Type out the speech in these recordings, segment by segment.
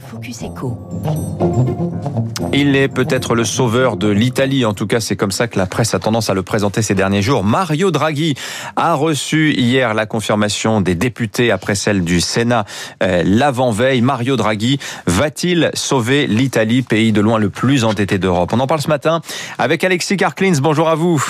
Focus Echo. Il est peut-être le sauveur de l'Italie, en tout cas c'est comme ça que la presse a tendance à le présenter ces derniers jours. Mario Draghi a reçu hier la confirmation des députés après celle du Sénat euh, l'avant-veille. Mario Draghi va-t-il sauver l'Italie, pays de loin le plus entêté d'Europe? On en parle ce matin avec Alexis Karklins. Bonjour à vous.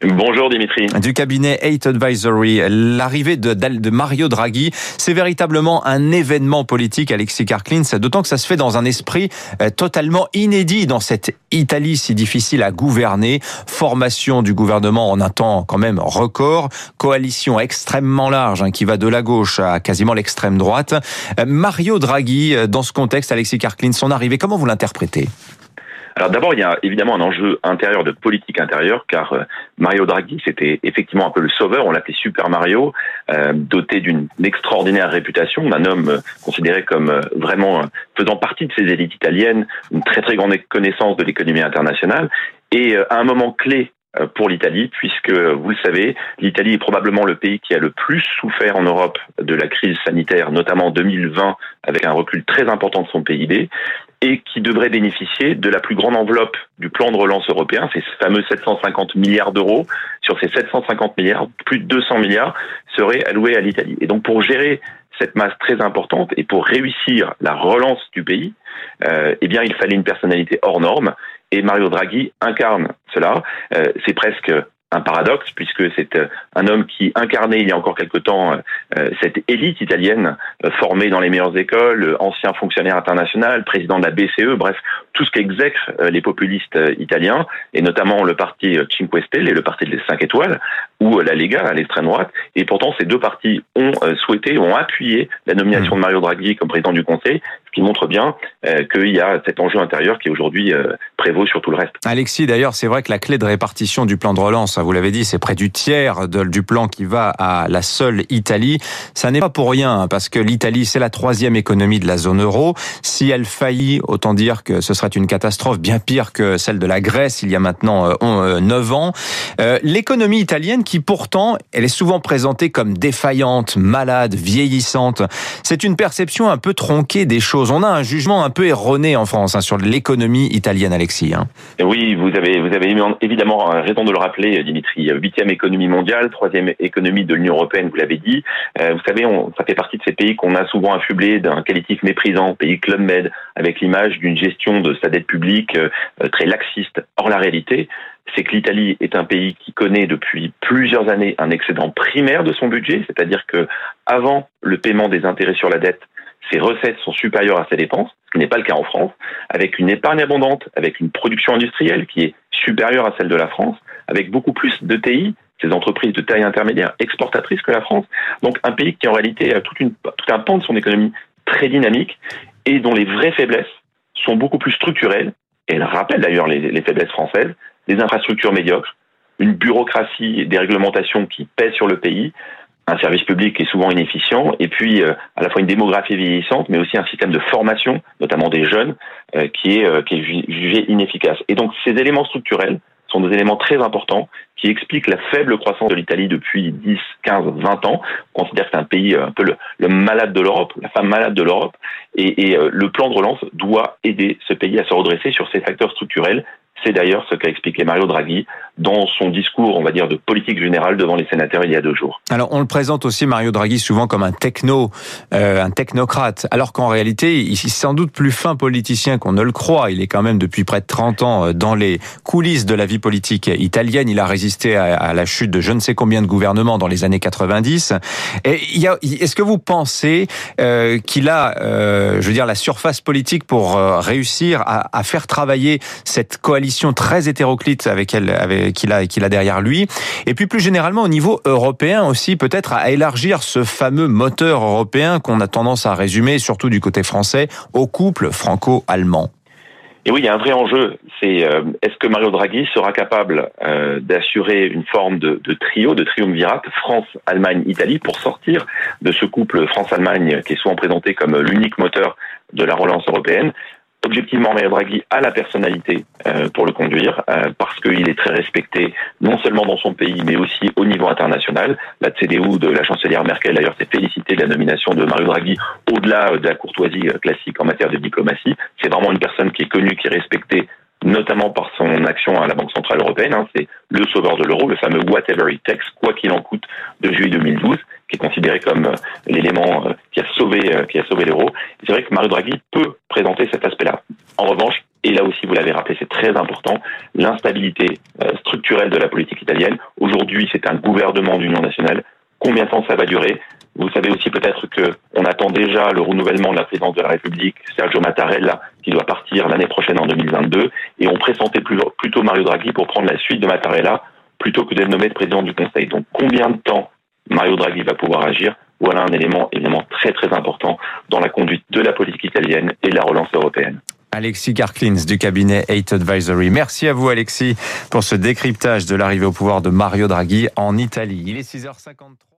Bonjour Dimitri. Du cabinet Eight Advisory, l'arrivée de, de, Mario Draghi, c'est véritablement un événement politique, Alexis Karklins, d'autant que ça se fait dans un esprit euh, totalement inédit dans cette Italie si difficile à gouverner. Formation du gouvernement en un temps quand même record, coalition extrêmement large hein, qui va de la gauche à quasiment l'extrême droite. Euh, Mario Draghi, euh, dans ce contexte, Alexis Karklins, son arrivée, comment vous l'interprétez? Alors d'abord, il y a évidemment un enjeu intérieur de politique intérieure, car euh, Mario Draghi, c'était effectivement un peu le sauveur, on l'appelait Super Mario, euh, doté d'une extraordinaire réputation, d'un homme euh, considéré comme vraiment faisant partie de ces élites italiennes, une très très grande connaissance de l'économie internationale, et un moment clé pour l'Italie, puisque vous le savez, l'Italie est probablement le pays qui a le plus souffert en Europe de la crise sanitaire, notamment en 2020, avec un recul très important de son PIB et qui devrait bénéficier de la plus grande enveloppe du plan de relance européen, ces fameux 750 milliards d'euros. Sur ces 750 milliards, plus de 200 milliards seraient alloués à l'Italie. Et donc pour gérer cette masse très importante et pour réussir la relance du pays, euh, eh bien il fallait une personnalité hors norme. Et Mario Draghi incarne cela. Euh, c'est presque un paradoxe puisque c'est euh, un homme qui incarnait il y a encore quelque temps euh, cette élite italienne euh, formée dans les meilleures écoles, ancien fonctionnaire international, président de la BCE, bref, tout ce qu'exècrent les populistes italiens et notamment le parti Cinque Stelle et le parti des cinq étoiles ou la Lega à l'extrême droite et pourtant ces deux partis ont souhaité, ont appuyé la nomination de Mario Draghi comme président du Conseil, ce qui montre bien qu'il y a cet enjeu intérieur qui aujourd'hui prévaut sur tout le reste. Alexis, d'ailleurs, c'est vrai que la clé de répartition du plan de relance vous l'avez dit, c'est près du tiers du plan qui va à la seule Italie. Ça n'est pas pour rien, hein, parce que l'Italie, c'est la troisième économie de la zone euro. Si elle faillit, autant dire que ce serait une catastrophe bien pire que celle de la Grèce il y a maintenant 9 euh, euh, ans. Euh, l'économie italienne, qui pourtant, elle est souvent présentée comme défaillante, malade, vieillissante, c'est une perception un peu tronquée des choses. On a un jugement un peu erroné en France hein, sur l'économie italienne, Alexis. Hein. Oui, vous avez, vous avez évidemment raison de le rappeler, Dimitri. Huitième économie mondiale, troisième économie de l'Union européenne, vous l'avez dit. Vous savez, ça fait partie de ces pays qu'on a souvent affublé d'un qualitif méprisant, pays Club Med, avec l'image d'une gestion de sa dette publique euh, très laxiste. Or, la réalité, c'est que l'Italie est un pays qui connaît depuis plusieurs années un excédent primaire de son budget, c'est-à-dire que avant le paiement des intérêts sur la dette, ses recettes sont supérieures à ses dépenses, ce qui n'est pas le cas en France, avec une épargne abondante, avec une production industrielle qui est supérieure à celle de la France, avec beaucoup plus de TI, ces entreprises de taille intermédiaire exportatrices que la France. Donc un pays qui en réalité a tout un pan de son économie très dynamique et dont les vraies faiblesses sont beaucoup plus structurelles. Et elle rappelle d'ailleurs les, les faiblesses françaises, des infrastructures médiocres, une bureaucratie et des réglementations qui pèsent sur le pays, un service public qui est souvent inefficient, et puis euh, à la fois une démographie vieillissante, mais aussi un système de formation, notamment des jeunes, euh, qui est, euh, qui est jugé inefficace. Et donc ces éléments structurels sont des éléments très importants qui expliquent la faible croissance de l'Italie depuis 10, 15, 20 ans. On considère que c'est un pays un peu le, malade de l'Europe, la femme malade de l'Europe, et, et le plan de relance doit aider ce pays à se redresser sur ces facteurs structurels c'est d'ailleurs ce qu'a expliqué Mario Draghi dans son discours, on va dire, de politique générale devant les sénateurs il y a deux jours. Alors, on le présente aussi, Mario Draghi, souvent comme un techno, euh, un technocrate, alors qu'en réalité, il est sans doute plus fin politicien qu'on ne le croit. Il est quand même depuis près de 30 ans euh, dans les coulisses de la vie politique italienne. Il a résisté à, la chute de je ne sais combien de gouvernements dans les années 90. Et est-ce que vous pensez euh, qu'il a, je veux dire, la surface politique pour réussir à faire travailler cette coalition très hétéroclite avec elle, avec qu'il a, a derrière lui. Et puis plus généralement au niveau européen aussi, peut-être à élargir ce fameux moteur européen qu'on a tendance à résumer, surtout du côté français, au couple franco-allemand. Et oui, il y a un vrai enjeu. C'est euh, est-ce que Mario Draghi sera capable euh, d'assurer une forme de, de, trio, de triumvirat France, Allemagne, Italie pour sortir de ce couple France-Allemagne qui est souvent présenté comme l'unique moteur de la relance européenne? Objectivement, Mario Draghi a la personnalité euh, pour le conduire, euh, parce qu'il est très respecté, non seulement dans son pays, mais aussi au niveau international. La CDU de la chancelière Merkel, d'ailleurs, s'est félicitée de la nomination de Mario Draghi, au-delà de la courtoisie classique en matière de diplomatie. C'est vraiment une personne qui est connue, qui est respectée, notamment par son action à la Banque Centrale Européenne. Hein. C'est le sauveur de l'euro, le fameux whatever it takes, quoi qu'il en coûte, de juillet 2012 qui est considéré comme euh, l'élément euh, qui a euh, qui a sauvé l'euro. C'est vrai que Mario Draghi peut présenter cet aspect-là. En revanche, et là aussi vous l'avez rappelé, c'est très important, l'instabilité structurelle de la politique italienne. Aujourd'hui, c'est un gouvernement d'union nationale. Combien de temps ça va durer? Vous savez aussi peut-être que on attend déjà le renouvellement de la présidence de la République, Sergio Mattarella, qui doit partir l'année prochaine en 2022, et on pressentait plutôt Mario Draghi pour prendre la suite de Mattarella plutôt que d'être nommé président du Conseil. Donc combien de temps Mario Draghi va pouvoir agir? Voilà un élément évidemment très très important dans la conduite de la politique italienne et de la relance européenne. Alexis Karklins du cabinet 8 Advisory. Merci à vous Alexis pour ce décryptage de l'arrivée au pouvoir de Mario Draghi en Italie. Il est 6h53.